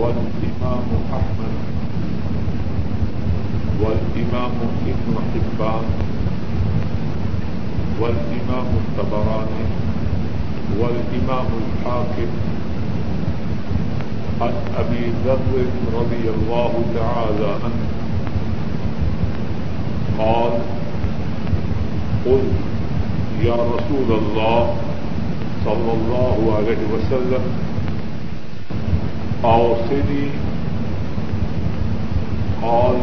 والإمام أحمد والإمام ابن حبان والإمام الطبراني والإمام الحاكم عن أبي ذر رضي الله تعالى عنه قال قل يا رسول الله صلى الله عليه وسلم أوصني قال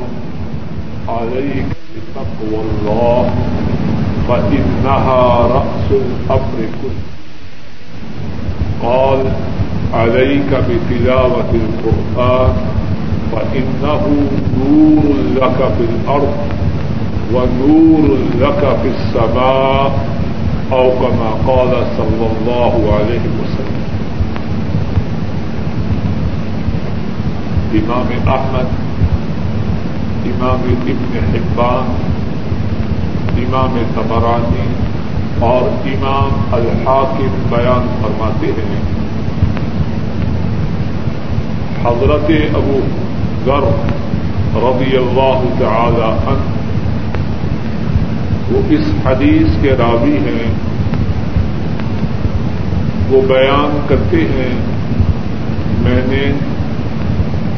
عليك بتقوى الله فإنها رأس الأمر كله قال عليك بتلاوة القرآن فإنه نور لك في الأرض ونور لك في السماء أو كما قال صلى الله عليه وسلم۔ امام احمد، امام ابن حبان، امام تبرانی اور امام الحاکم بیان فرماتے ہیں۔ حضرت ابو گر رضی اللہ تعالی عنہ، وہ اس حدیث کے راوی ہیں۔ وہ بیان کرتے ہیں، میں نے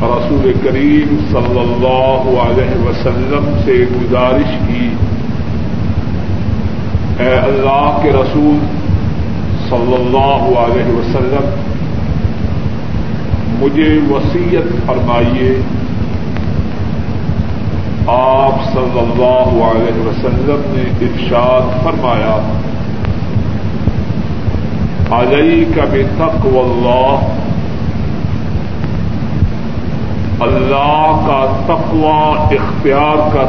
رسول کریم صلی اللہ علیہ وسلم سے گزارش کی۔ اے اللہ کے رسول صلی اللہ علیہ وسلم، مجھے وسیعت فرمائیے۔ آپ صلی اللہ علیہ وسلم نے ارشاد فرمایا علیہ کا بے تک اللہ اللہ کا تقوی اختیار کر۔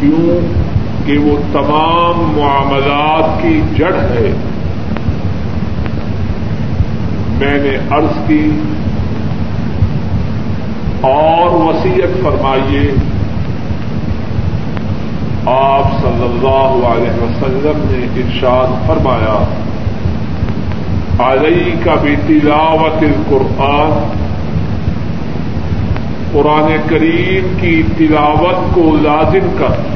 کیوں کہ وہ تمام معاملات کی جڑ ہے۔ میں نے عرض کی۔ اور وسیعت فرمائیے۔ آپ صلی اللہ علیہ وسلم نے ارشاد فرمایا۔ علی کا بھی تلاوت القرآن۔ قرآن کریم کی تلاوت کو لازم کر۔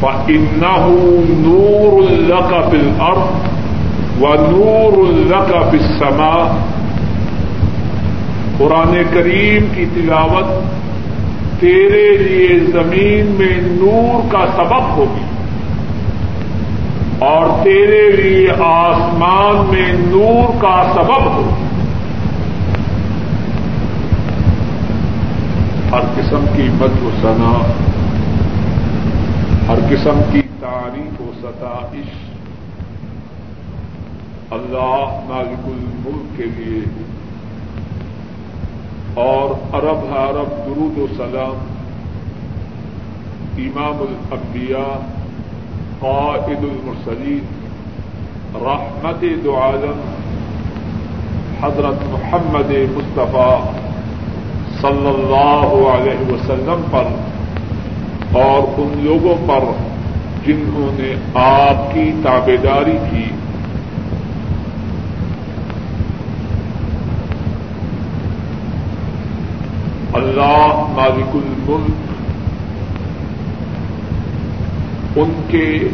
فَإِنَّهُ نور الق بِالْأَرْضِ وَنُورُ الْلَكَ بِالسَّمَاءِ قرآن کریم کی تلاوت تیرے لیے زمین میں نور کا سبب ہوگی۔ اور تیرے لیے آسمان میں نور کا سبب ہو۔ ہر قسم کی مد و سنا ہر قسم کی تاریخ و ستائش۔ اللہ مالک الملک کے لیے۔ اور ارب عرب درود و سلام۔ امام الانبیاء قائد المرسلین، رحمت دو عالم حضرت محمد مصطفیٰ صلی اللہ علیہ وسلم پر اور ان لوگوں پر جنہوں نے آپ کی تابے داری کی۔ اللہ مالک الملک ان کے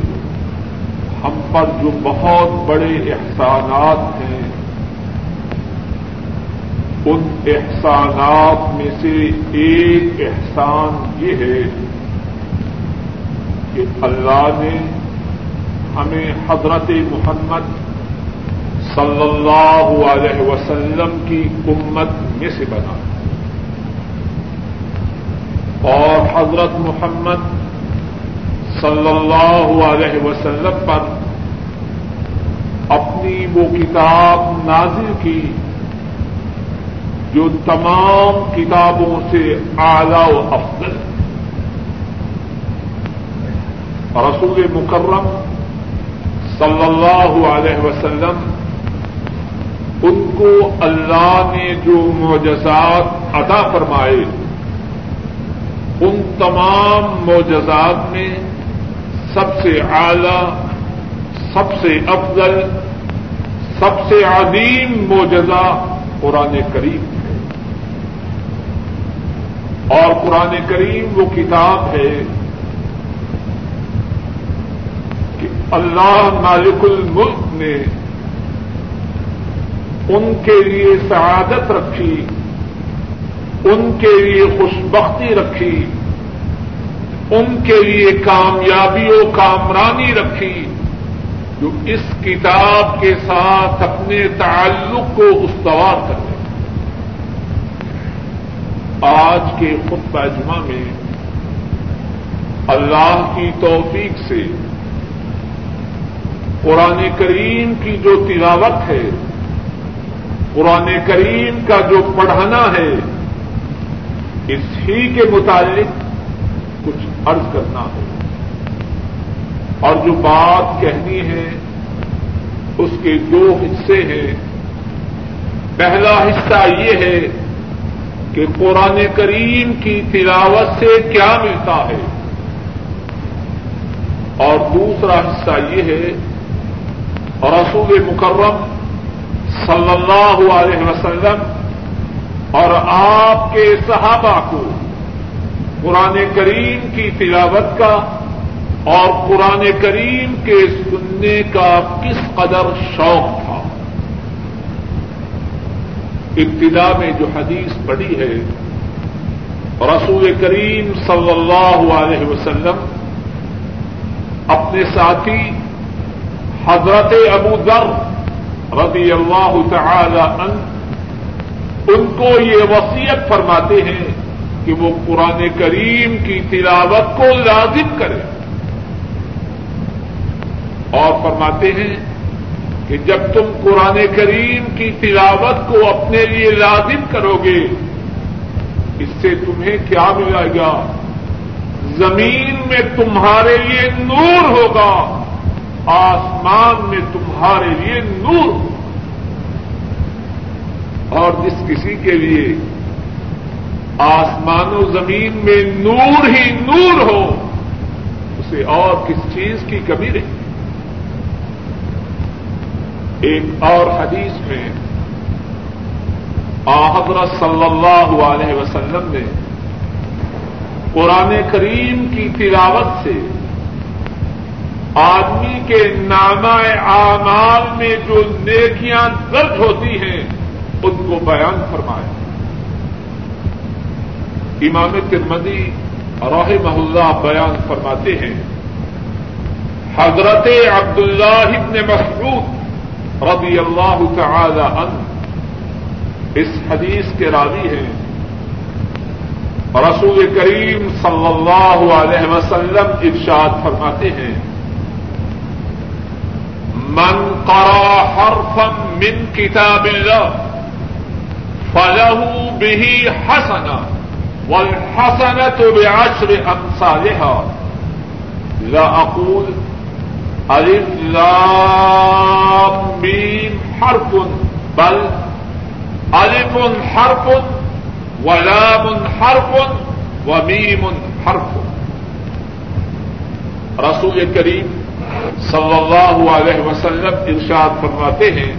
ہم پر جو بہت بڑے احسانات ہیں، ان احسانات میں سے ایک احسان یہ ہے کہ اللہ نے ہمیں حضرت محمد صلی اللہ علیہ وسلم کی امت میں سے بنا۔ اور حضرت محمد صلی اللہ علیہ وسلم پر اپنی وہ کتاب نازل کی جو تمام کتابوں سے اعلی و افضل رسول مکرم صلی اللہ علیہ وسلم ان کو اللہ نے جو معجزات عطا فرمائے، ان تمام معجزات میں سب سے اعلی، سب سے افضل، سب سے عظیم موجزہ قرآن کریم ہے۔ اور قرآن کریم وہ کتاب ہے کہ اللہ مالک الملک نے ان کے لیے سعادت رکھی، ان کے لیے خوشبختی رکھی ان کے لیے کامیابی و کامرانی رکھی، جو اس کتاب کے ساتھ اپنے تعلق کو استوار کر لیں آج کے خطبہ جمعہ میں اللہ کی توفیق سے قرآن کریم کی جو تلاوت ہے، قرآن کریم کا جو پڑھنا ہے، اس ہی کے متعلق عرض کرنا ہے اور جو بات کہنی ہے، اس کے دو حصے ہیں۔ پہلا حصہ یہ ہے کہ قرآن کریم کی تلاوت سے کیا ملتا ہے۔ اور دوسرا حصہ یہ ہے، رسول مکرم صلی اللہ علیہ وسلم اور آپ کے صحابہ کو قرآن کریم کی تلاوت کا اور قرآن کریم کے سننے کا کس قدر شوق تھا۔ ابتدا میں جو حدیث پڑھی ہے، رسول کریم صلی اللہ علیہ وسلم اپنے ساتھی حضرت ابو ذر رضی اللہ تعالی عنہ، ان کو یہ وصیت فرماتے ہیں کہ وہ قرآن کریم کی تلاوت کو لازم کرے۔ اور فرماتے ہیں کہ جب تم قرآن کریم کی تلاوت کو اپنے لیے لازم کرو گے، اس سے تمہیں کیا ملے گا؟ زمین میں تمہارے لیے نور ہوگا، آسمان میں تمہارے لیے نور اور جس کسی کے لیے آسمان و زمین میں نور ہی نور ہو، اسے اور کس چیز کی کمی نہیں۔ ایک اور حدیث میں حضرت صلی اللہ علیہ وسلم نے قرآن کریم کی تلاوت سے آدمی کے نامہ اعمال میں جو نیکیاں درج ہوتی ہیں، ان کو بیان فرمایا۔ امام ترمدی روح محلہ بیان فرماتے ہیں، حضرت عبداللہ ابن مسعود رضی اللہ تعالی عنہ اس حدیث کے راوی ہیں۔ رسول کریم صلی اللہ علیہ وسلم ارشاد فرماتے ہیں، من قرا حرفا من كتاب الله فله به حسنة والحسنة بعشر أمثالها. لا أقول ألف لام ميم حرف، بل ألف حرف ولام حرف وميم حرف. رسول کریم صلی اللہ علیہ وسلم ارشاد فرماتے ہیں،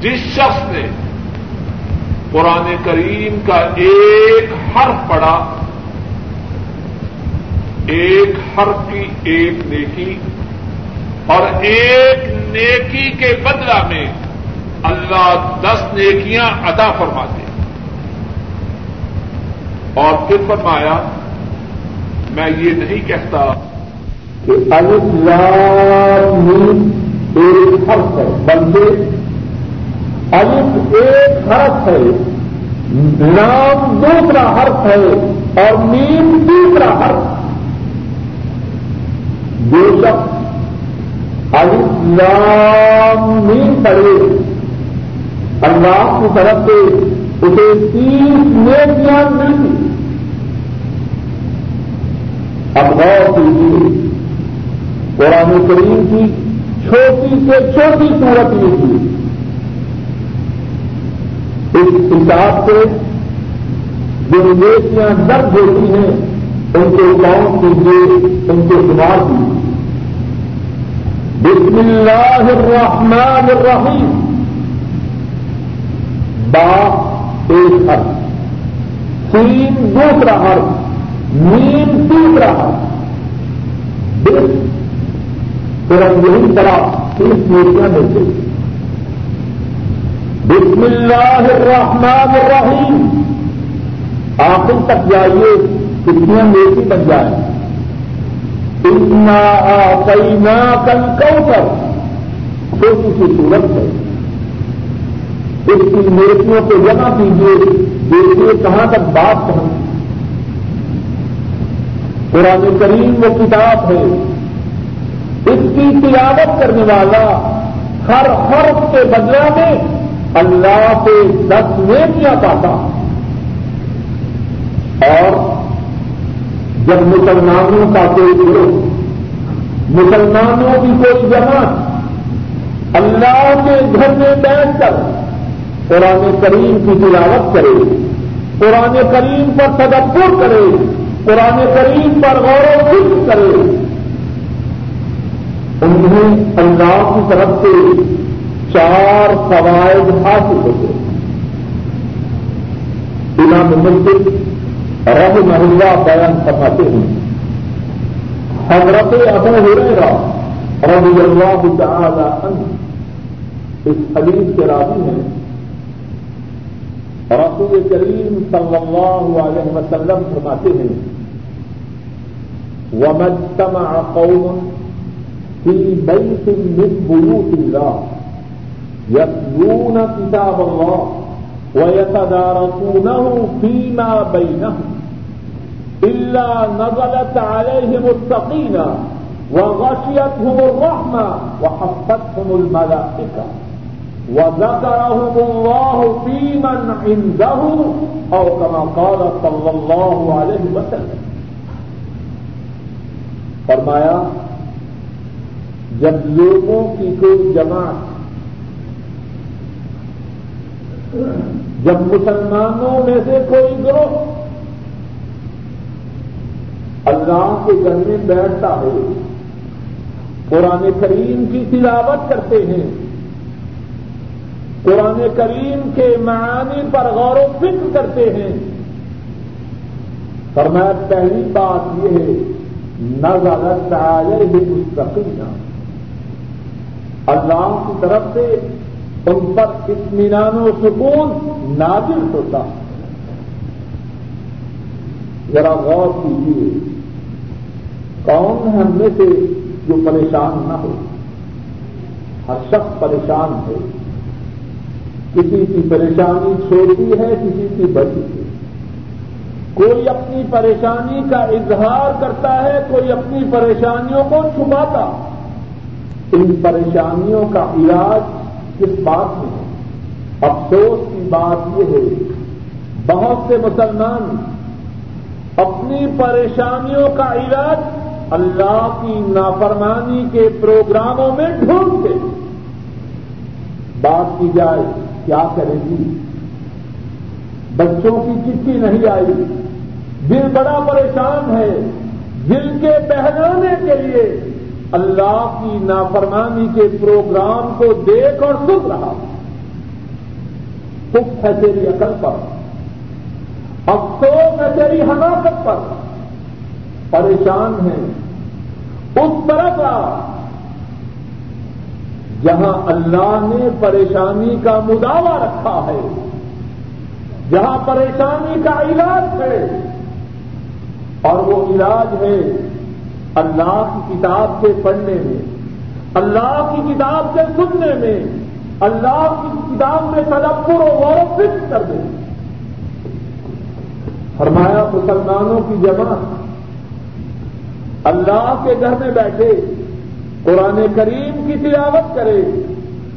جس شخص نے قرآن کریم کا ایک حرف پڑا ایک حرف کی ایک نیکی، اور ایک نیکی کے بدلہ میں اللہ دس نیکیاں ادا فرماتے اور پھر فرمایا، میں یہ نہیں کہتا کہ ایک حرف ہے بندے الف ایک حرف ہے، نام دوسرا حرف ہے اور نیم تیسرا حرف۔ جو شخص الاسلام نیم پڑے اللہ کی طرف سے اسے تیس نیکیاں ملتی اب غور کیجیے، قرآن کریم کی چھوٹی سے چھوٹی صورت یہ تھی۔ اس حساب سے جو نیتیاں درد ہوتی ہیں، ان کے کام کیجیے ان کے شمار کیجیے بسم اللہ الرحمن الرحیم۔ با، ایک حرف۔ سین، دوسرا حرف۔ نیم تیسرا حرف۔ پھر ہم یہی طرح تیس موٹیاں میں سے۔ بسم اللہ الرحمن الرحیم۔ آخر تک جائیے، کتنی میٹھی بن جائیں اتنا پینا کل کوثر چھوٹی سی صورت ہے۔ اس کی نیتوں کو جمع کیجیے، دیکھیے کہاں تک بات پہنچ قرآن کریم وہ کتاب ہے۔ اس کی تلاوت کرنے والا ہر حرف کے بدلہ میں اللہ سے دس نیتیاں پاتا۔ اور جب مسلمانوں کا کوئی گروہ، مسلمانوں کی کوئی جماعت اللہ کے گھر میں بیٹھ کر قرآن کریم کی تلاوت کرے، قرآن کریم پر تدبر کرے، قرآن کریم پر غور و فکر کرے، انہیں اللہ کی طرف سے چار فوائد حاصل ہوتے ہیں۔ امام مسجد رب محلہ بیان فرماتے ہیں۔ حضرت ابو ہریرا رضی اللہ تعالی عنہ اس حدیث کے راضی ہیں۔ رسول کریم صلی اللہ علیہ وسلم فرماتے ہیں ومجتمع قوم في بيت من بيوت الله يتلون كتاب الله ويتدارسونه فيما بينهم إلا نزلت عليهم السقينة وغشيتهم الرحمة وحفتهم الملائكة وذكرهم الله في من عنده أو كما قال صلى الله عليه وسلم فرمایا، جب لوگوں کی کوئی جماعت جب مسلمانوں میں سے کوئی گروہ اللہ کے گھر میں بیٹھتا ہے، قرآن کریم کی تلاوت کرتے ہیں، قرآن کریم کے معانی پر غور و فکر کرتے ہیں۔ فرمایا، پہلی بات یہ ہے نظر آئے ہی مستقینا اللہ کی طرف سے ان پر اطمینان و سکون نازل ہوتا ذرا غور کیجیے، کون ہم میں سے جو پریشان نہ ہو؟ ہر شخص پریشان ہے۔ کسی کی پریشانی چھوٹی ہے، کسی کی بڑی ہے۔ کوئی اپنی پریشانی کا اظہار کرتا ہے، کوئی اپنی پریشانیوں کو چھپاتا۔ ان پریشانیوں کا علاج کس بات میں؟ افسوس کی بات یہ ہے، بہت سے مسلمان اپنی پریشانیوں کا علاج اللہ کی نافرمانی کے پروگراموں میں ڈھونڈتے بات کی جائے، کیا کرے گی؟ بچوں کی چٹھی نہیں آئی۔ دل بڑا پریشان ہے، دل کے بہلانے کے لیے اللہ کی نافرمانی کے پروگرام کو دیکھ اور سن رہا سکھ ہے تیری عقل پر۔ افسوس ہے تیری حماقت پر۔ پریشان ہے اس طرف جہاں اللہ نے پریشانی کا مداوع رکھا ہے، جہاں پریشانی کا علاج ہے، اور وہ علاج ہے اللہ کی کتاب سے پڑھنے میں، اللہ کی کتاب سے سننے میں، اللہ کی کتاب میں تدبر و غور و فکر کر دیں فرمایا، مسلمانوں کی جمع اللہ کے گھر میں بیٹھے، قرآن کریم کی تلاوت کرے،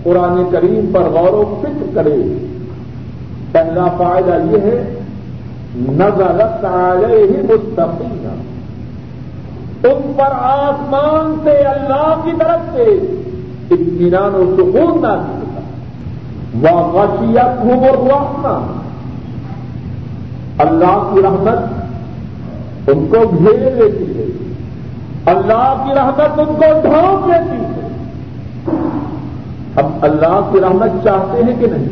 قرآن کریم پر غور و فکر کرے۔ پہلا فائدہ یہ ہے نظرت علیہ مستقین ان پر آسمان سے اللہ کی طرف سے اطمینان و سکون نہ وہ غشیت ہوں اور اللہ کی رحمت ان کو گھیر لیتی ہے۔ اللہ کی رحمت ان کو ڈھونپ لیتی ہے۔ ہم اللہ کی رحمت چاہتے ہیں کہ نہیں؟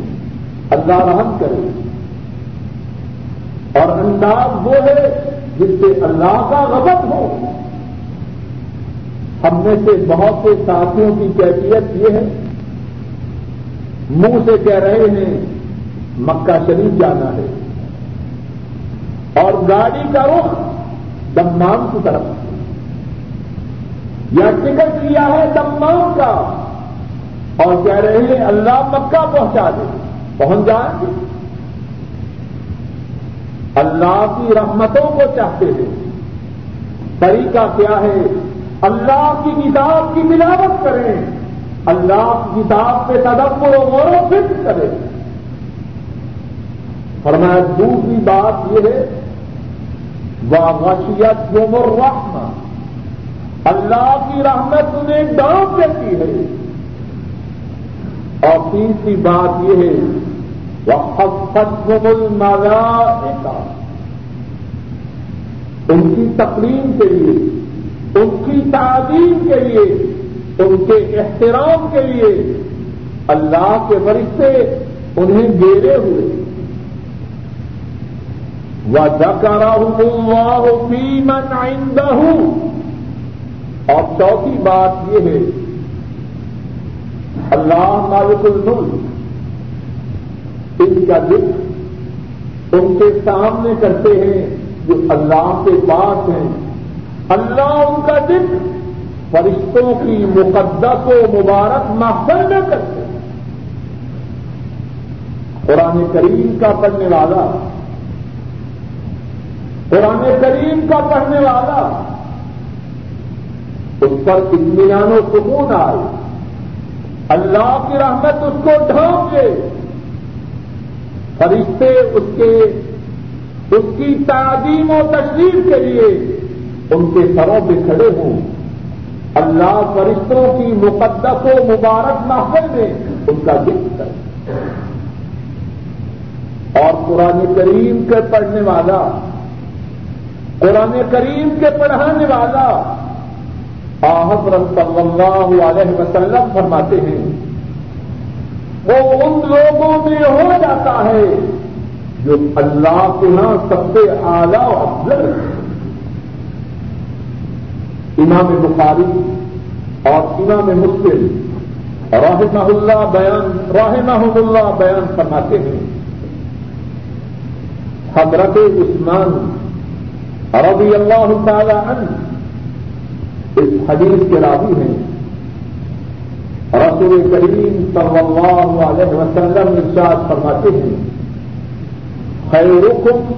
اللہ رحم کرے۔ اور انداز وہ ہے جس سے اللہ کا غضب ہو۔ ہم میں سے بہت سے ساتھیوں کی کیفیت یہ ہے۔ منہ سے کہہ رہے ہیں، مکہ شریف جانا ہے۔ اور گاڑی کا رخ دمام کی طرف۔ یا ٹکٹ لیا ہے دمام کا اور کہہ رہے ہیں، اللہ مکہ پہنچا دے۔ پہنچ جائیں گے۔ اللہ کی رحمتوں کو چاہتے ہیں۔ طریقہ کیا ہے؟ اللہ کی کتاب کی ملاوٹ کریں۔ اللہ کی کتاب پہ تدبر و غور و فکر کریں۔ فرمایا، دوسری بات یہ ہے غشیت عمر رحمت اللہ کی رحمت انہیں ڈانپ دیتی ہے۔ اور تیسری بات یہ ہے الملائکہ۔ ان کی تقریم کے لیے ان کی تعلیم کے لیے، ان کے احترام کے لیے اللہ کے فرشتے انہیں گیرے ہوئے۔ وہ جکارا ہوں من آئندہ ہوں اور چوتھی بات یہ ہے، اللہ مالک الملک، ان کا ذکر ان کے سامنے کرتے ہیں جو اللہ کے پاس ہیں۔ اللہ ان کا ذکر فرشتوں کی مقدس و مبارک محفل میں کرتے ہیں۔ قرآن کریم کا پڑھنے والا، قرآن کریم کا پڑھنے والا، اس پر اطمینان و سکون آئے۔ اللہ کی رحمت اس کو ڈھانپ دے فرشتے اس کے، اس کی تعظیم و تشریف کے لیے ان کے سروں پہ کھڑے ہوں۔ اللہ فرشتوں کی مقدس و مبارک محفل میں ان کا ذکر کرے اور قرآن کریم کے پڑھنے والا، قرآن کریم کے پڑھانے والا حضرت صلی اللہ علیہ وسلم فرماتے ہیں، وہ ان لوگوں میں ہو جاتا ہے جو اللہ کے ہاں سب سے اعلیٰ افضل امام بخاری اور امام مسلم رحمہ اللہ بیان رحمہ اللہ بیان فرماتے ہیں۔ حضرت عثمان رضی اللہ تعالی عنہ اس حدیث کے راوی ہیں۔ رسول کریم صلی اللہ علیہ وسلم ارشاد فرماتے ہیں، خیرکم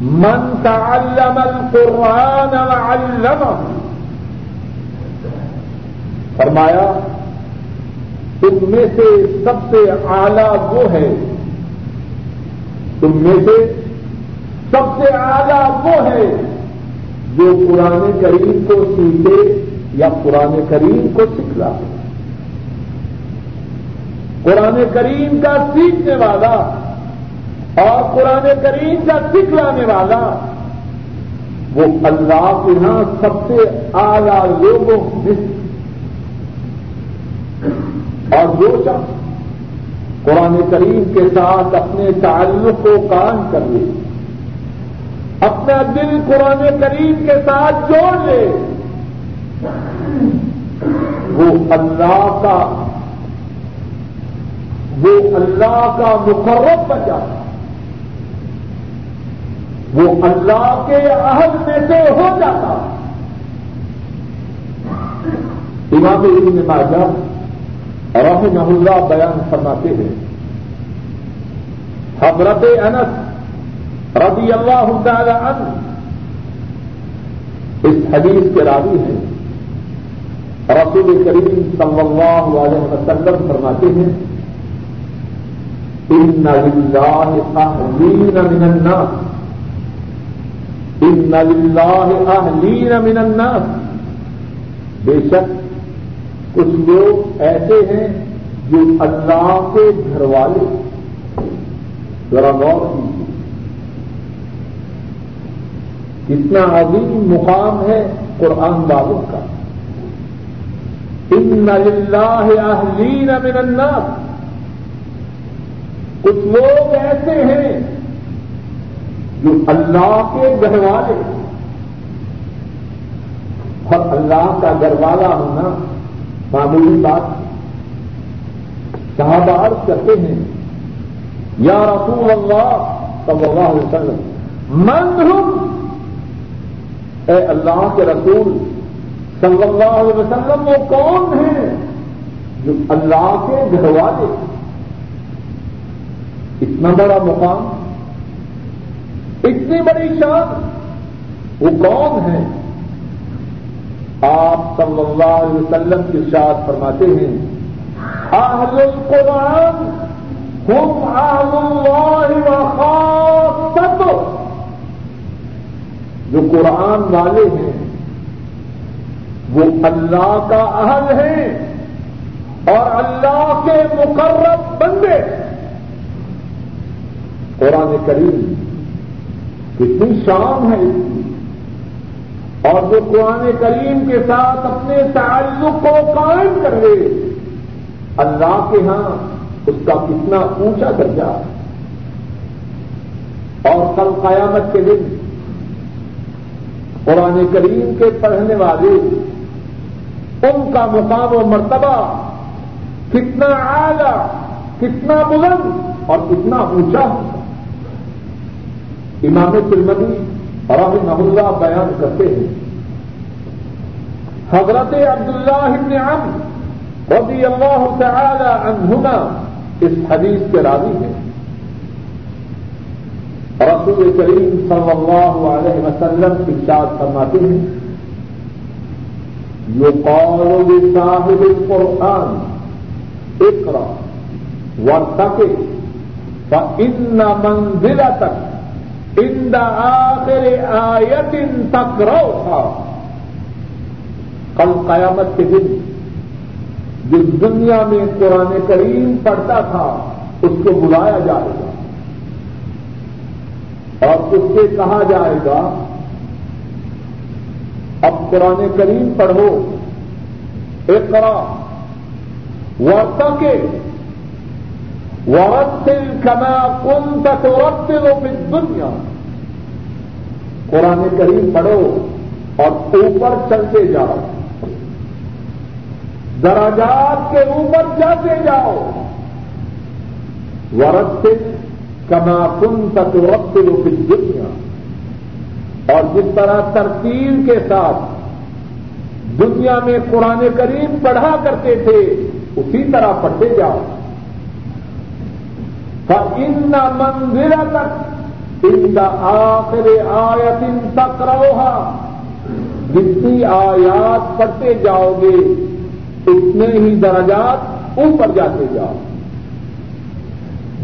من تعلم القرآن وعلمه فرمایا، تم میں سے سب سے اعلی وہ ہے۔ تم میں سے سب سے اعلی وہ ہے جو قرآن کریم کو سیکھے یا قرآن کریم کو سکھلا ہے قرآن کریم کا سیکھنے والا اور قرآن کریم کا سکھلانے والا، وہ اللہ کے یہاں سب سے اعلی لوگوں میں اور جو شخص قرآن کریم کے ساتھ اپنے تعلق کو کام کر لے، اپنا دل قرآن کریم کے ساتھ جوڑ لے۔ وہ اللہ کا، وہ اللہ کا مقرب بچا وہ اللہ کے عہد میں سے ہو جاتا۔ امام ابن ماجہ رحمہ اللہ بیان فرماتے ہیں۔ حضرت انس رضی اللہ تعالی عنہ اس حدیث کے راوی ہیں۔ رسول کریم صلی اللہ علیہ وسلم فرماتے ہیں، ان للہ اہلین من الناس۔ ان للہ اہلین من الناس۔ بے شک کچھ لوگ ایسے ہیں جو اللہ کے گھر والے ذرا غور کیجیے۔ کتنا عظیم مقام ہے قرآن والوں کا۔ ان اہلین من الناس۔ کچھ لوگ ایسے ہیں جو اللہ کے گھر والے اور اللہ کا گھر والا ہونا معمولی بات صحابہ عرض کرتے ہیں، یا رسول اللہ صلی اللہ علیہ وسلم، من ہم؟ اے اللہ کے رسول صلی اللہ علیہ وسلم، وہ کون ہیں؟ جو اللہ کے گھر والے اتنا بڑا مقام، اتنی بڑی شان، وہ کون ہے آپ صلی اللہ علیہ وسلم کی شاد فرماتے ہیں، اہل القرآن ہم اہل اللہ وخاصت جو قرآن والے ہیں، وہ اللہ کا اہل ہیں اور اللہ کے مقرب بندے۔ قرآن کریم کتنی شان ہے اس کی۔ اور جو قرآن کریم کے ساتھ اپنے تعلق کو قائم کر لے۔ اللہ کے ہاں اس کا کتنا اونچا درجہ۔ ہے اور کل قیامت کے دن قرآن کریم کے پڑھنے والے ان کا مقام و مرتبہ کتنا اعلی، کتنا بلند اور کتنا اونچا ہوگا۔ امام ترمدی رحمہ اللہ بیان کرتے ہیں۔ حضرت عبداللہ ابن عم رضی اللہ تعالی عنہما اس حدیث کے راوی ہیں۔ رسول کریم صلی اللہ علیہ وسلم کی شاد فرماتے ہیں یہ قول صاحب القرآن اقرا ورتقے فإن منزلتك ان آخر آیت تک رو تھا۔ کل قیامت کے دن جس دنیا میں قرآن کریم پڑھتا تھا، اس کو بلایا جائے گا۔ اور اس سے کہا جائے گا، اب قرآن کریم پڑھو اقرا ورتا کے ورتل کما کن تک رتل دنیا قرآن کریم پڑھو اور اوپر چلتے جاؤ۔ دراجات کے اوپر جاتے جاؤ۔ ورتل کما کن تک رتل دنیا اور جس طرح ترتیل کے ساتھ دنیا میں قرآن کریم پڑھا کرتے تھے، اسی طرح پڑھتے جاؤ۔ ان منزل تک ان کا آخر آیت ان تک روحا جتنی آیات پڑھتے جاؤ گے، اتنے ہی درجات اوپر جاتے جاؤ۔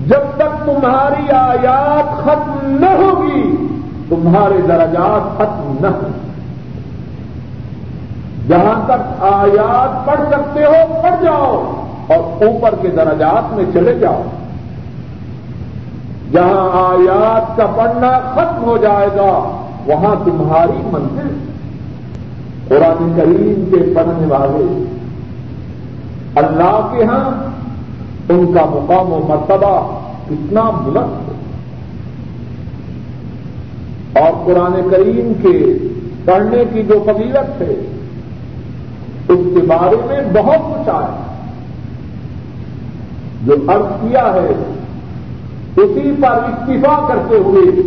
جب تک تمہاری آیات ختم نہ ہوگی، تمہارے درجات ختم نہ ہوں۔ جہاں تک آیات پڑھ سکتے ہو، پڑھ جاؤ، اور اوپر کے درجات میں چلے جاؤ۔ جہاں آیات کا پڑھنا ختم ہو جائے گا، وہاں تمہاری منزل۔ قرآن کریم کے پڑھنے والے، اللہ کے ہاں ان کا مقام و مرتبہ کتنا بلند ہے۔ اور قرآن کریم کے پڑھنے کی جو قبیلت ہے، اس کے بارے میں بہت کچھ آیا۔ جو عرض کیا ہے اسی پر اکتفا کرتے ہوئے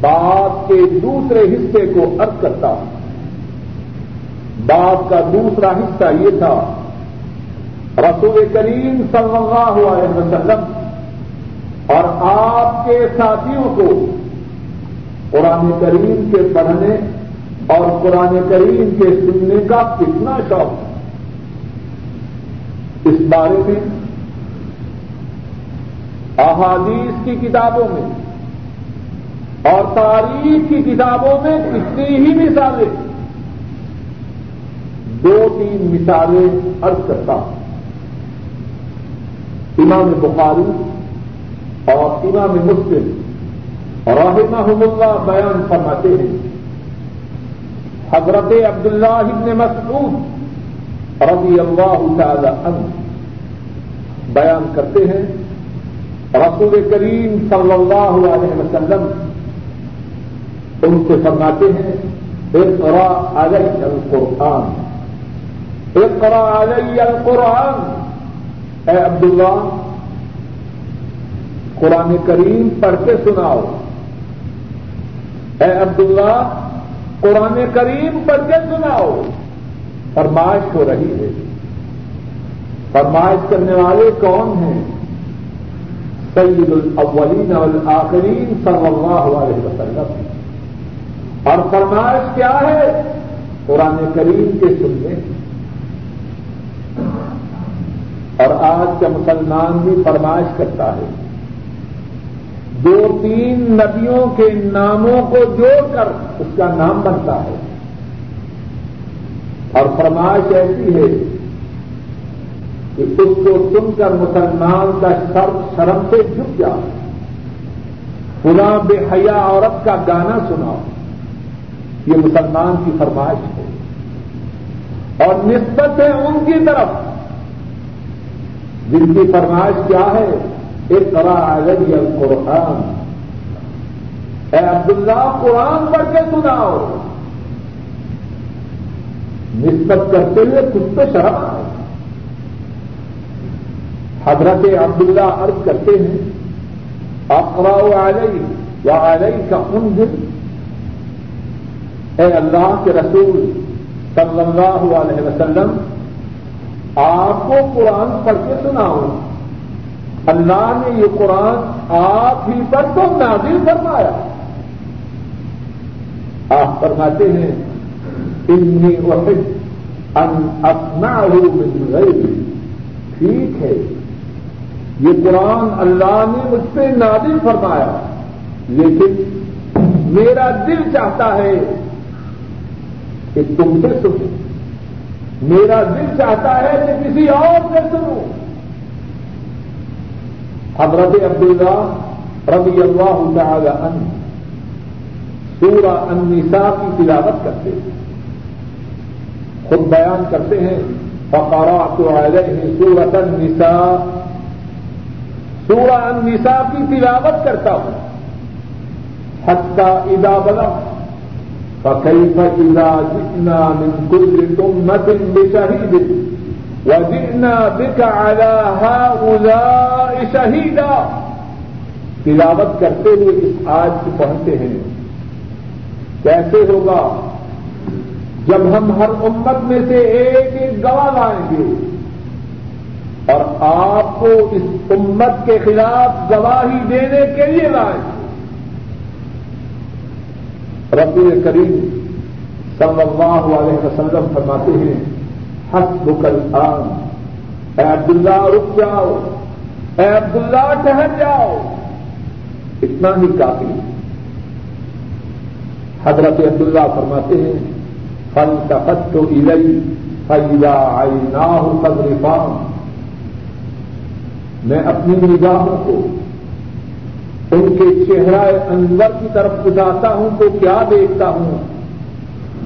بات کے دوسرے حصے کو ارد کرتا ہوں۔ بات کا دوسرا حصہ یہ تھا، رسول کریم صلی اللہ علیہ وسلم اور آپ کے ساتھیوں کو قرآن کریم کے پڑھنے اور قرآن کریم کے سننے کا کتنا شوق۔ ہے اس بارے میں احادیث کی کتابوں میں اور تاریخ کی کتابوں میں کتنی ہی مثالیں دو تین مثالیں ارد کرتا ہوں۔ امام بخاری اور امام مسلم رحمہ اللہ بیان فرماتے ہیں۔ حضرت عبداللہ ابن مسعود رضی اللہ تعالی عنہ بیان کرتے ہیں۔ رسول کریم صلی اللہ علیہ وسلم ان سے فرماتے ہیں اقرا علی القرآن۔ اقرا علی القرآن۔ اے عبداللہ، قرآن کریم پڑھ کے سناؤ۔ اے عبداللہ، قرآن کریم پڑھ کے سناؤ۔ فرمائش ہو رہی ہے۔ فرمائش کرنے والے کون ہیں؟ سید الاولین والآخرین صلی اللہ علیہ وسلم۔ اور فرمائش کیا ہے؟ قرآن کریم کے سننے اور آج کا مسلمان بھی فرمائش کرتا ہے۔ دو تین نبیوں کے ناموں کو جوڑ کر اس کا نام بنتا ہے۔ اور فرمائش ایسی ہے کہ اس کو سن کر مسلمان کا سر شرم سے جھک جا پنا بے حیا عورت کا گانا سناؤ۔ یہ مسلمان کی فرمائش ہے۔ اور نسبت ہے ان کی طرف۔ جن کی فرمائش کیا ہے؟ ایک طرح علی القرآن۔ اے عبداللہ، قرآن پڑھ کے سناؤ۔ نسبت کرتے ہوئے کچھ تو شرم ہے حضرت عبداللہ عرض کرتے ہیں اقرا علیہ یا علیہ کا ان دن اے اللہ کے رسول صلی اللہ علیہ وسلم، آپ کو قرآن پڑھ کے سناؤ اللہ نے یہ قرآن آپ ہی پر تو نازل فرمایا۔ آپ فرماتے ہیں، انی وحد ان اپنا من غیری ٹھیک ہے۔ یہ قرآن اللہ نے مجھ پہ نادل فرمایا۔ لیکن میرا دل چاہتا ہے کہ تم سے سنوں۔ میرا دل چاہتا ہے کہ کسی اور سے سنوں۔ حضرت عبداللہ رضی اللہ تعالی عنہ سورہ النساء کی تلاوت کرتے ہیں۔ خود بیان کرتے ہیں فقرات علیہ سورت النساء سورہ النساء کی تلاوت کرتا ہوں۔ حتى اذا بلغ، فكيف اذا جئنا من كل امه بشهيد وجئنا بك على هؤلاء شهيدا۔ تلاوت کرتے ہوئے اس آج سے پہنچتے ہیں۔ کیسے ہوگا؟ جب ہم ہر امت میں سے ایک ایک گواہ لائیں گے۔ اور آپ کو اس امت کے خلاف گواہی دینے کے لیے لائیں ربی کریم صلی اللہ علیہ وسلم فرماتے ہیں حس بکل اے عبداللہ، رک جاؤ۔ اے عبداللہ ٹہر جاؤ۔ اتنا ہی کافی۔ حضرت عبداللہ فرماتے ہیں فل کا پت تو الئی فیدا آئی نہ ہو میں اپنی نگاہوں کو، ان کے چہرہ انور کی طرف اٹھاتا ہوں تو کیا دیکھتا ہوں؟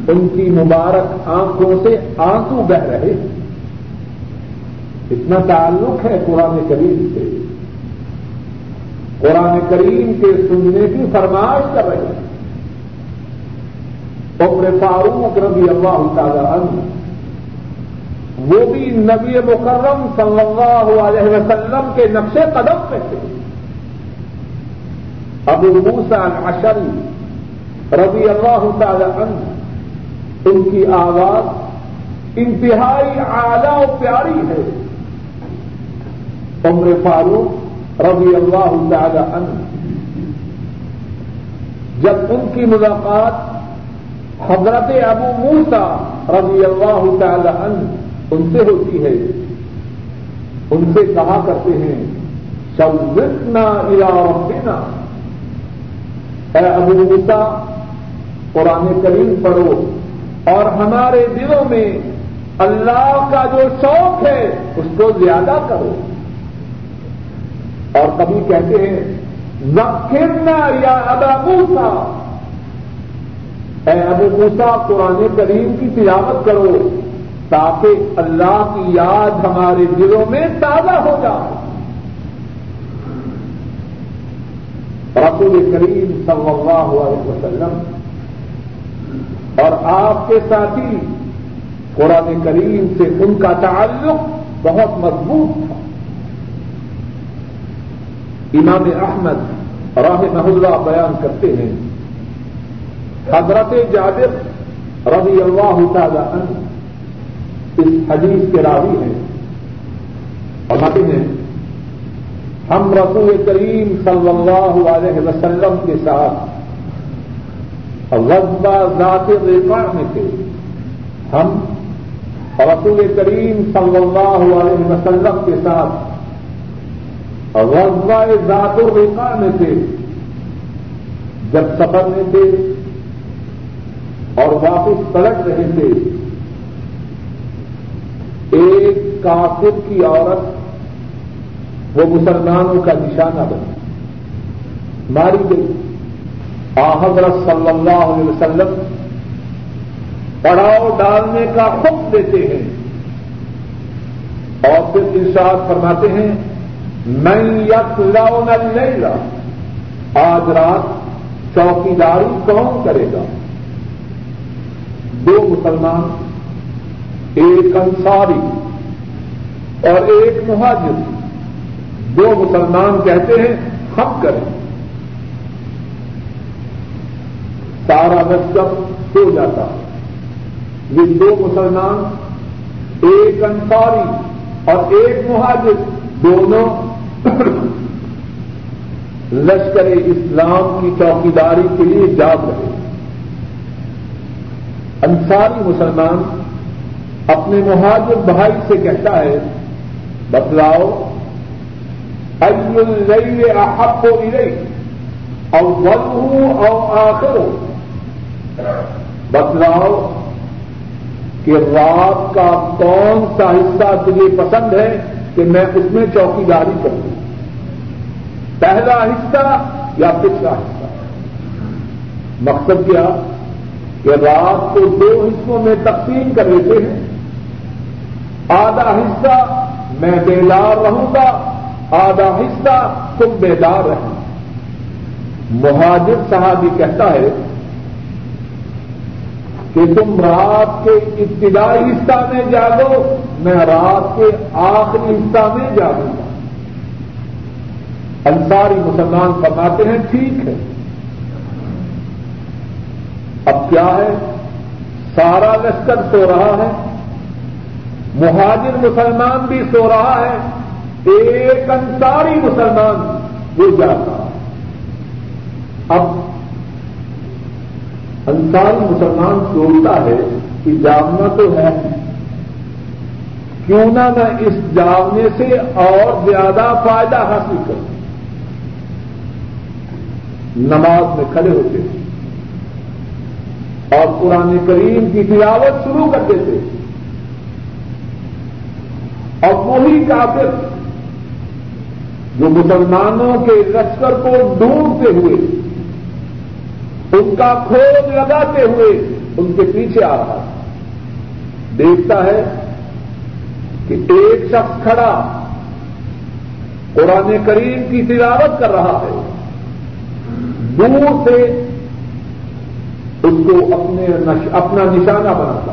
ان کی مبارک آنکھوں سے آنسو بہ رہے۔ اتنا تعلق ہے قرآن کریم سے۔ قرآن کریم کے سننے کی فرمائش کر رہے ہیں۔ عمر فاروق رضی اللہ تعالی عنہ وہ بھی نبی مکرم صلی اللہ علیہ وسلم کے نقش قدم میں تھے۔ ابو موسا العشری رضی اللہ تعالی عنہ، ان کی آواز انتہائی اعلی و پیاری ہے۔ عمر فاروق رضی اللہ تعالی عنہ، جب ان کی ملاقات حضرت ابو موسا رضی اللہ تعالی عنہ ان سے ہوتی ہے۔ ان سے کہا کرتے ہیں شوزنا الا اے ابو موسا قرآن کریم پڑھو۔ اور ہمارے دلوں میں اللہ کا جو شوق ہے، اس کو زیادہ کرو۔ اور کبھی کہتے ہیں نقرنا یا ابا موسا اے ابو موسا قرآن کریم کی تلاوت کرو۔ تاکہ اللہ کی یاد ہمارے دلوں میں تازہ ہو جائے رسول کریم صلی اللہ علیہ وسلم اور آپ کے ساتھی قرآن کریم سے ان کا تعلق بہت مضبوط تھا۔ امام احمد راہ محلہ بیان کرتے ہیں۔ حضرت جابر رضی اللہ تعالی عنہ اس حدیث کے راوی ہیں۔ اور ہیں ہم رسول کریم صلی اللہ علیہ وسلم کے ساتھ غزبہ ذات ریفا میں تھے۔ ہم رسول کریم صلی اللہ علیہ وسلم کے ساتھ غزبہ ذات الرقا میں تھے۔ جب سفر میں تھے اور واپس پلٹ رہے تھے ایک کافر کی عورت وہ مسلمانوں کا نشانہ بنی ماری گئی۔ حضرت صلی اللہ علیہ وسلم پڑاؤ ڈالنے کا حکم دیتے ہیں اور پھر ارشاد فرماتے ہیں میں یک لاؤ نہیں آج رات چوکیداری کون کرے گا؟ دو مسلمان، ایک انصاری۔ اور ایک مہاجر دو مسلمان کہتے ہیں ہم کریں۔ سارا لشکر ہو جاتا۔ یہ دو مسلمان، ایک انصاری اور ایک مہاجر، دونوں لشکر اسلام کی چوکیداری کے لیے جاگ رہے۔ انصاری مسلمان اپنے مہاجر بھائی سے کہتا ہے بتلاؤ الئی احب کو ارئی اور ون ہوں اور آخر بتلاؤ کہ رات کا کون سا حصہ تجھے پسند ہے کہ میں اس میں چوکیداری کروں۔ پہلا حصہ یا پچھلا حصہ؟ مقصد کیا؟ کہ رات کو دو حصوں میں تقسیم کر لیتے ہیں۔ آدھا حصہ میں بیدار رہوں گا، آدھا حصہ تم بیدار رہیں۔ مہاجر صاحب یہ کہتا ہے کہ تم رات کے ابتدائی حصہ میں جاگو، میں رات کے آخری حصہ میں جاگوں گا۔ انصاری مسلمان فرماتے ہیں، ٹھیک ہے۔ اب کیا ہے؟ سارا لشکر سو رہا ہے۔ مہاجر مسلمان بھی سو رہا ہے، ایک انصاری مسلمان وہ جاتا اب انصاری مسلمان سوچتا ہے کہ جامنا تو ہے۔ کیوں نہ میں اس جامنے سے اور زیادہ فائدہ حاصل کروں۔ نماز میں کھڑے ہوتے اور قرآن کریم کی تلاوت شروع کر دیتے ہیں۔ اور وہی کافر جو مسلمانوں کے لشکر کو ڈھونڈتے ہوئے، ان کا کھوج لگاتے ہوئے ان کے پیچھے آ رہا دیکھتا ہے کہ ایک شخص کھڑا قرآن کریم کی تلاوت کر رہا ہے۔ دور سے اس کو اپنے اپنا نشانہ بناتا،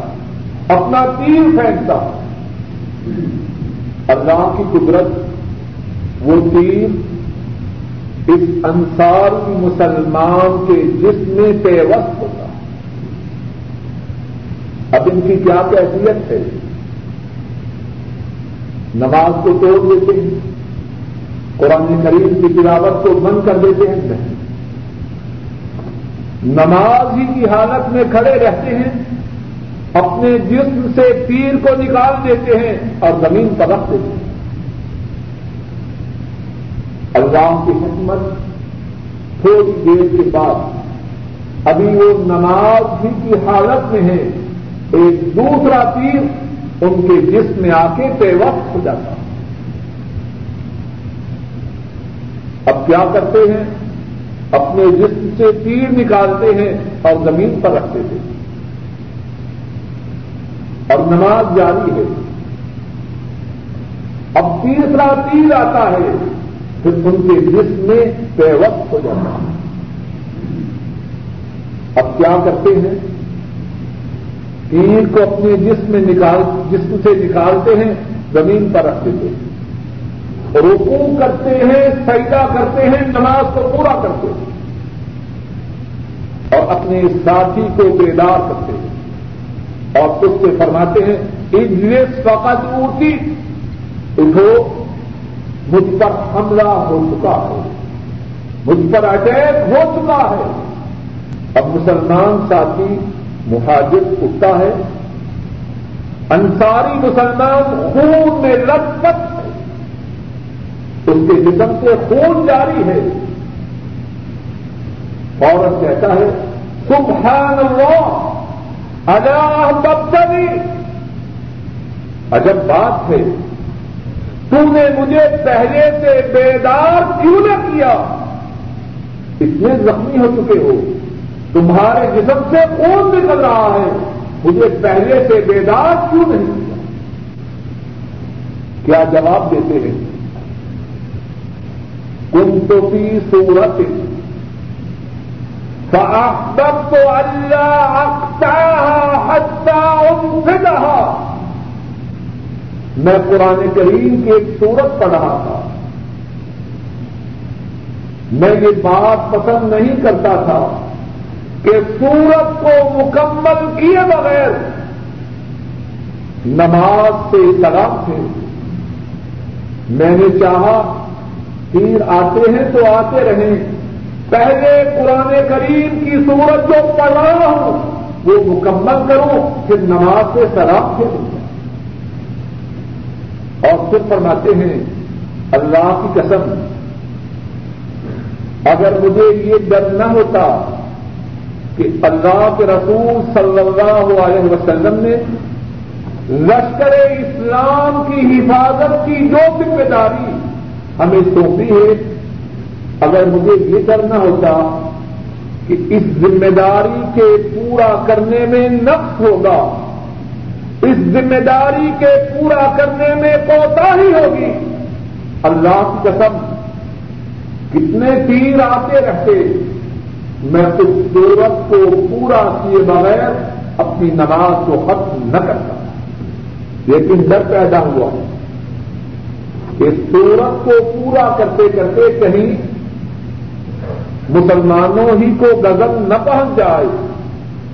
اپنا تیر پھینکتا۔ اللہ کی قدرت، وہ تیر اس انصار کی مسلمان کے جسم میں پیوست ہوتا۔ اب ان کی کیا کیفیت ہے؟ نماز کو توڑ دیتے ہیں، قرآن کریم کی تلاوت کو بند کر دیتے ہیں۔ نہیں، نماز ہی کی حالت میں کھڑے رہتے ہیں۔ اپنے جسم سے تیر کو نکال دیتے ہیں اور زمین پر رکھ دیتے ہیں۔ اللہ کی حکمت تھوڑی دیر کے بعد ابھی وہ نماز بھی کی حالت میں ہے، ایک دوسرا تیر ان کے جسم میں آ کے بے وقت ہو جاتا۔ اب کیا کرتے ہیں؟ اپنے جسم سے تیر نکالتے ہیں اور زمین پر رکھتے تھے اور نماز جاری ہے۔ اب تیسرا تیر آتا ہے، پھر ان کے جسم میں بے وقت ہو جاتا ہے۔ اب کیا کرتے ہیں؟ تیر کو اپنے جسم میں نکال، جسم سے نکالتے ہیں، زمین پر رکھ دیتے ہیں۔ رکو کرتے ہیں سیدا کرتے ہیں، نماز کو پورا کرتے ہیں۔ اور اپنے ساتھی کو بیدار کرتے ہیں۔ اور اس سے فرماتے ہیں انجلیس فقط اونٹی اٹھو، مجھ پر حملہ ہو چکا ہے۔ مجھ پر اٹیک ہو چکا ہے۔ اب مسلمان ساتھی مہاجر اٹھتا ہے۔ انصاری مسلمان خون میں لت پت ہے۔ اس کے جسم سے خون جاری ہے۔ عورت کہتا ہے، سبحان اللہ! اجا ببنی عجب بات ہے تو نے مجھے پہلے سے بیدار کیوں نہ کیا؟ اتنے زخمی ہو چکے ہو۔ تمہارے جسم سے خون نکل رہا ہے۔ مجھے پہلے سے بیدار کیوں نہیں کیا؟ کیا جواب دیتے ہیں؟ کم تو کی سورت تو اللہ حتہ سے کہا میں قرآن کریم کی ایک سورت پڑھ رہا تھا. میں یہ بات پسند نہیں کرتا تھا کہ سورت کو مکمل کیے بغیر نماز سے سلام تھے. میں نے چاہا تیر آتے ہیں تو آتے رہیں پہلے قرآن کریم کی سورت جو پڑھ رہا ہوں، وہ مکمل کروں پھر نماز سے سلام تھے اور پھر فرماتے ہیں، اللہ کی قسم، اگر مجھے یہ ڈر نہ ہوتا کہ اللہ کے رسول صلی اللہ علیہ وسلم نے لشکر اسلام کی حفاظت کی جو ذمہ داری ہمیں سونپی ہے اگر مجھے یہ کرنا ہوتا کہ اس ذمہ داری کے پورا کرنے میں نقص ہوگا، اس ذمہ داری کے پورا کرنے میں کوتا ہی ہوگی۔ اللہ کی قسم، کتنے تیر آتے رہتے، میں اس سورت کو پورا کیے بغیر اپنی نماز کو ختم نہ کرتا۔ لیکن ڈر پیدا ہوا کہ سورت کو پورا کرتے کرتے کہیں مسلمانوں ہی کو گزن نہ پہنچ جائے۔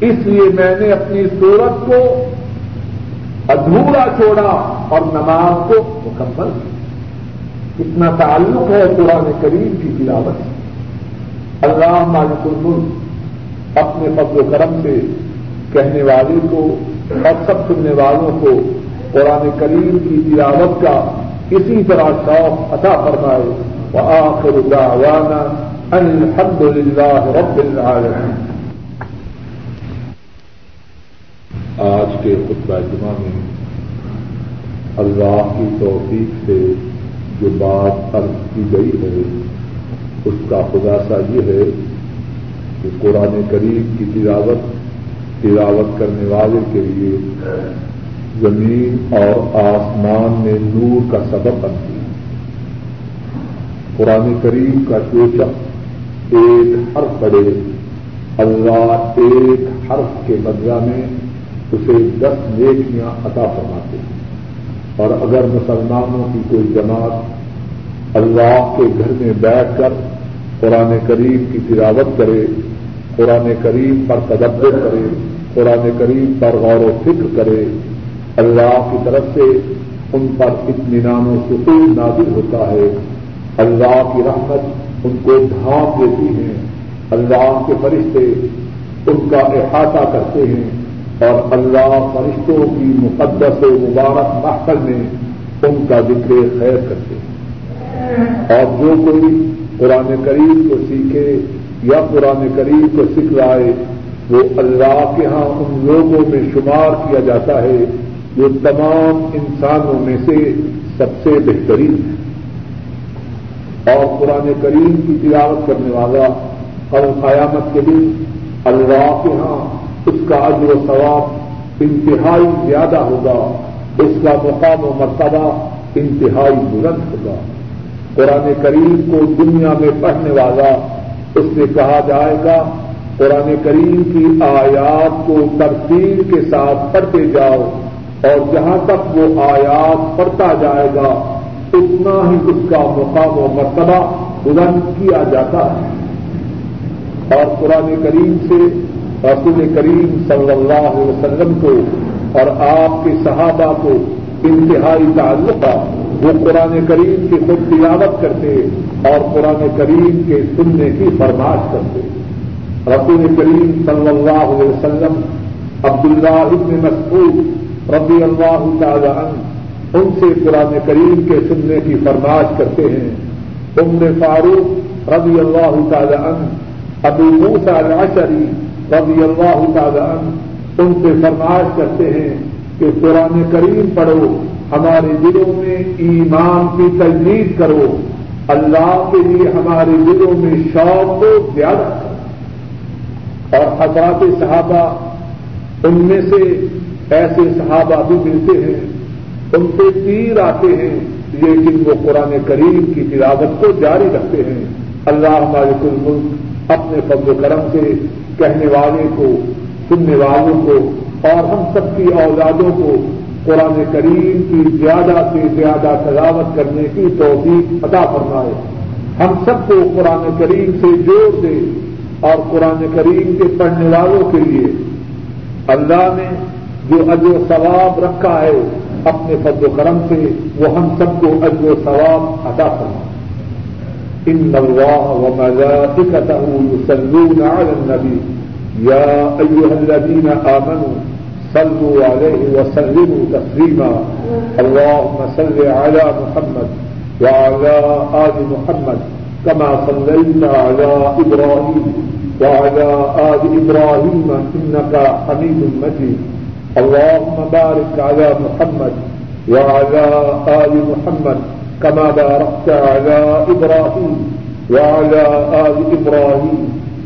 اس لیے میں نے اپنی سورت کو ادھورا چھوڑا اور نماز کو مکمل کیا۔ اتنا تعلق ہے قرآن کریم کی تلاوت سے۔ اللہ مالک الملک اپنے فضل و کرم سے کہنے والے کو اور سب سننے والوں کو قرآن کریم کی تلاوت کا اسی طرح شوق عطا فرمائے۔ وہ آخر دعوانا الحمد للہ رب العالمین۔ آج کے خطبہ جمعہ میں اللہ کی توفیق سے جو بات عرض کی گئی ہے، اس کا خلاصہ یہ ہے کہ قرآن کریم کی تلاوت تلاوت کرنے والے کے لیے زمین اور آسمان میں نور کا سبب بنتی ہے۔ قرآن کریم کا جو شخص ایک حرف پڑے۔ اللہ ایک حرف کے بدلہ میں اسے دس نیکیاں عطا فرماتے ہیں۔ اور اگر مسلمانوں کی کوئی جماعت اللہ کے گھر میں بیٹھ کر قرآن کریم کی تلاوت کرے، قرآن کریم پر تدبر کرے، قرآن کریم پر غور و فکر کرے، اللہ کی طرف سے ان پر اطمینان و سکون نازل ہوتا ہے۔ اللہ کی رحمت ان کو ڈھانپ دیتی ہیں، اللہ کے فرشتے ان کا احاطہ کرتے ہیں اور اللہ فرشتوں کی مقدس و مبارک محفل میں ان کا ذکر خیر کرتے ہیں۔ اور جو کوئی قرآن کریم کو سیکھے یا قرآن کریم کو سکھلائے وہ اللہ کے ہاں ان لوگوں میں شمار کیا جاتا ہے، جو تمام انسانوں میں سے سب سے بہترین ہے۔ اور قرآن کریم کی تلاوت کرنے والا اور قیامت کے دن اللہ کے ہاں اس کا عزر و ثواب انتہائی زیادہ ہوگا، اس کا مقام و مرتبہ انتہائی بلند ہوگا۔ قرآن کریم کو دنیا میں پڑھنے والا اس سے کہا جائے گا، قرآن کریم کی آیات کو ترتیب کے ساتھ پڑھتے جاؤ اور جہاں تک وہ آیات پڑھتا جائے گا اتنا ہی اس کا مقام و مرتبہ بلند کیا جاتا ہے۔ اور قرآن کریم سے رسول کریم صلی اللہ علیہ وسلم کو اور آپ کے صحابہ کو انتہائی تعلق وہ قرآن کریم کی خود تلاوت کرتے اور قرآن کریم کے سننے کی فرماش کرتے۔ رسول کریم صلی اللہ علیہ وسلم عبداللہ ابن مسعود رضی اللہ تعالی عنہ ان سے قرآن کریم کے سننے کی فرماش کرتے ہیں۔ ام فاروق رضی اللہ تعالی عنہ، ابو موسا العشری رضی اللہ تعالی عنہ ان سے فرماش کرتے ہیں کہ قرآن کریم پڑھو، ہمارے دلوں میں ایمان کی تجدید کرو۔ اللہ کے لیے ہمارے دلوں میں شوق کو زیادہ کرو۔ اور حضرات صحابہ، ان میں سے ایسے صحابہ بھی ملتے ہیں ان سے تیر آتے ہیں، لیکن وہ قرآن کریم کی تلاوت کو جاری رکھتے ہیں۔ اللہ ہمارے کل ملک اپنے فضل و کرم سے کہنے والے کو، سننے والوں کو اور ہم سب کی اولادوں کو قرآن کریم کی زیادہ سے زیادہ تلاوت کرنے کی توفیق عطا فرمائے۔ ہم سب کو قرآن کریم سے جوڑ دے اور قرآن کریم کے پڑھنے والوں کے لیے۔ اللہ نے جو اج ثواب رکھا ہے اپنے فضل و کرم سے وہ ہم سب کو اج و ثواب ادا کرنا ان اللہ و ملائکتہ یصلون علی النبی یا ایها الذین آمنوا صلوا علیہ وسلموا تسلیما اللهم صل علی محمد وعلى آل محمد كما صليت على إبراهيم وعلى آل إبراهيم إنك حميد مجيد۔ اللهم بارك على محمد وعلى آل محمد كما باركت على إبراهيم وعلى آل إبراهيم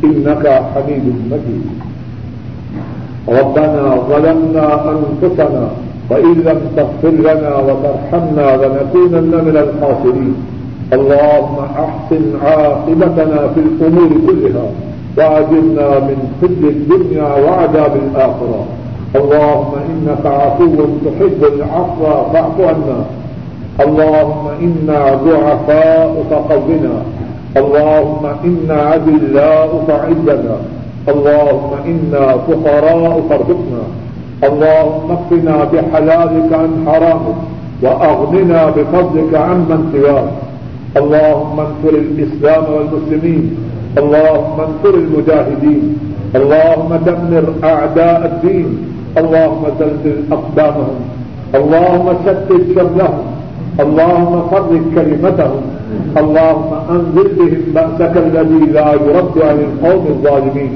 إنك حميد مجيد. ربنا ظلمنا أنفسنا وإن لم تغفر لنا وترحمنا لنكونن من الخاسرين. اللهم أحسن عاقبتنا في الأمور كلها واجرنا من خزي الدنيا وعذاب الآخرة. اللهم إنك عفو تحب العفو، فاعف عنا. اللهم إنا ضعفاء فقونا اللهم إنا عدلاء فعزنا اللهم إنا فقراء فارزقنا اللهم اكفنا بحلالك عن حرامك وأغننا بفضلك عمن سواك. اللهم انصر الإسلام والمسلمين. اللهم انصر المجاهدين. اللهم دمر أعداء الدين. اللهم زلزل أقدامهم، اللهم شتت شملهم، اللهم فرق كلمتهم، اللهم أنزل بهم بأسك الذي لا يرد عن القوم الظالمين.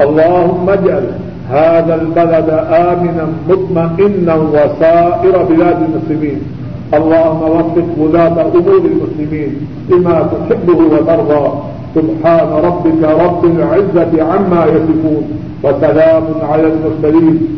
اللهم اجعل هذا البلد آمنا مطمئنا وسائر بلاد المسلمين. اللهم وفق ولاة أمور المسلمين لما تحبه وترضى. سبحان ربك رب العزة عما يصفون. وسلام على المرسلين.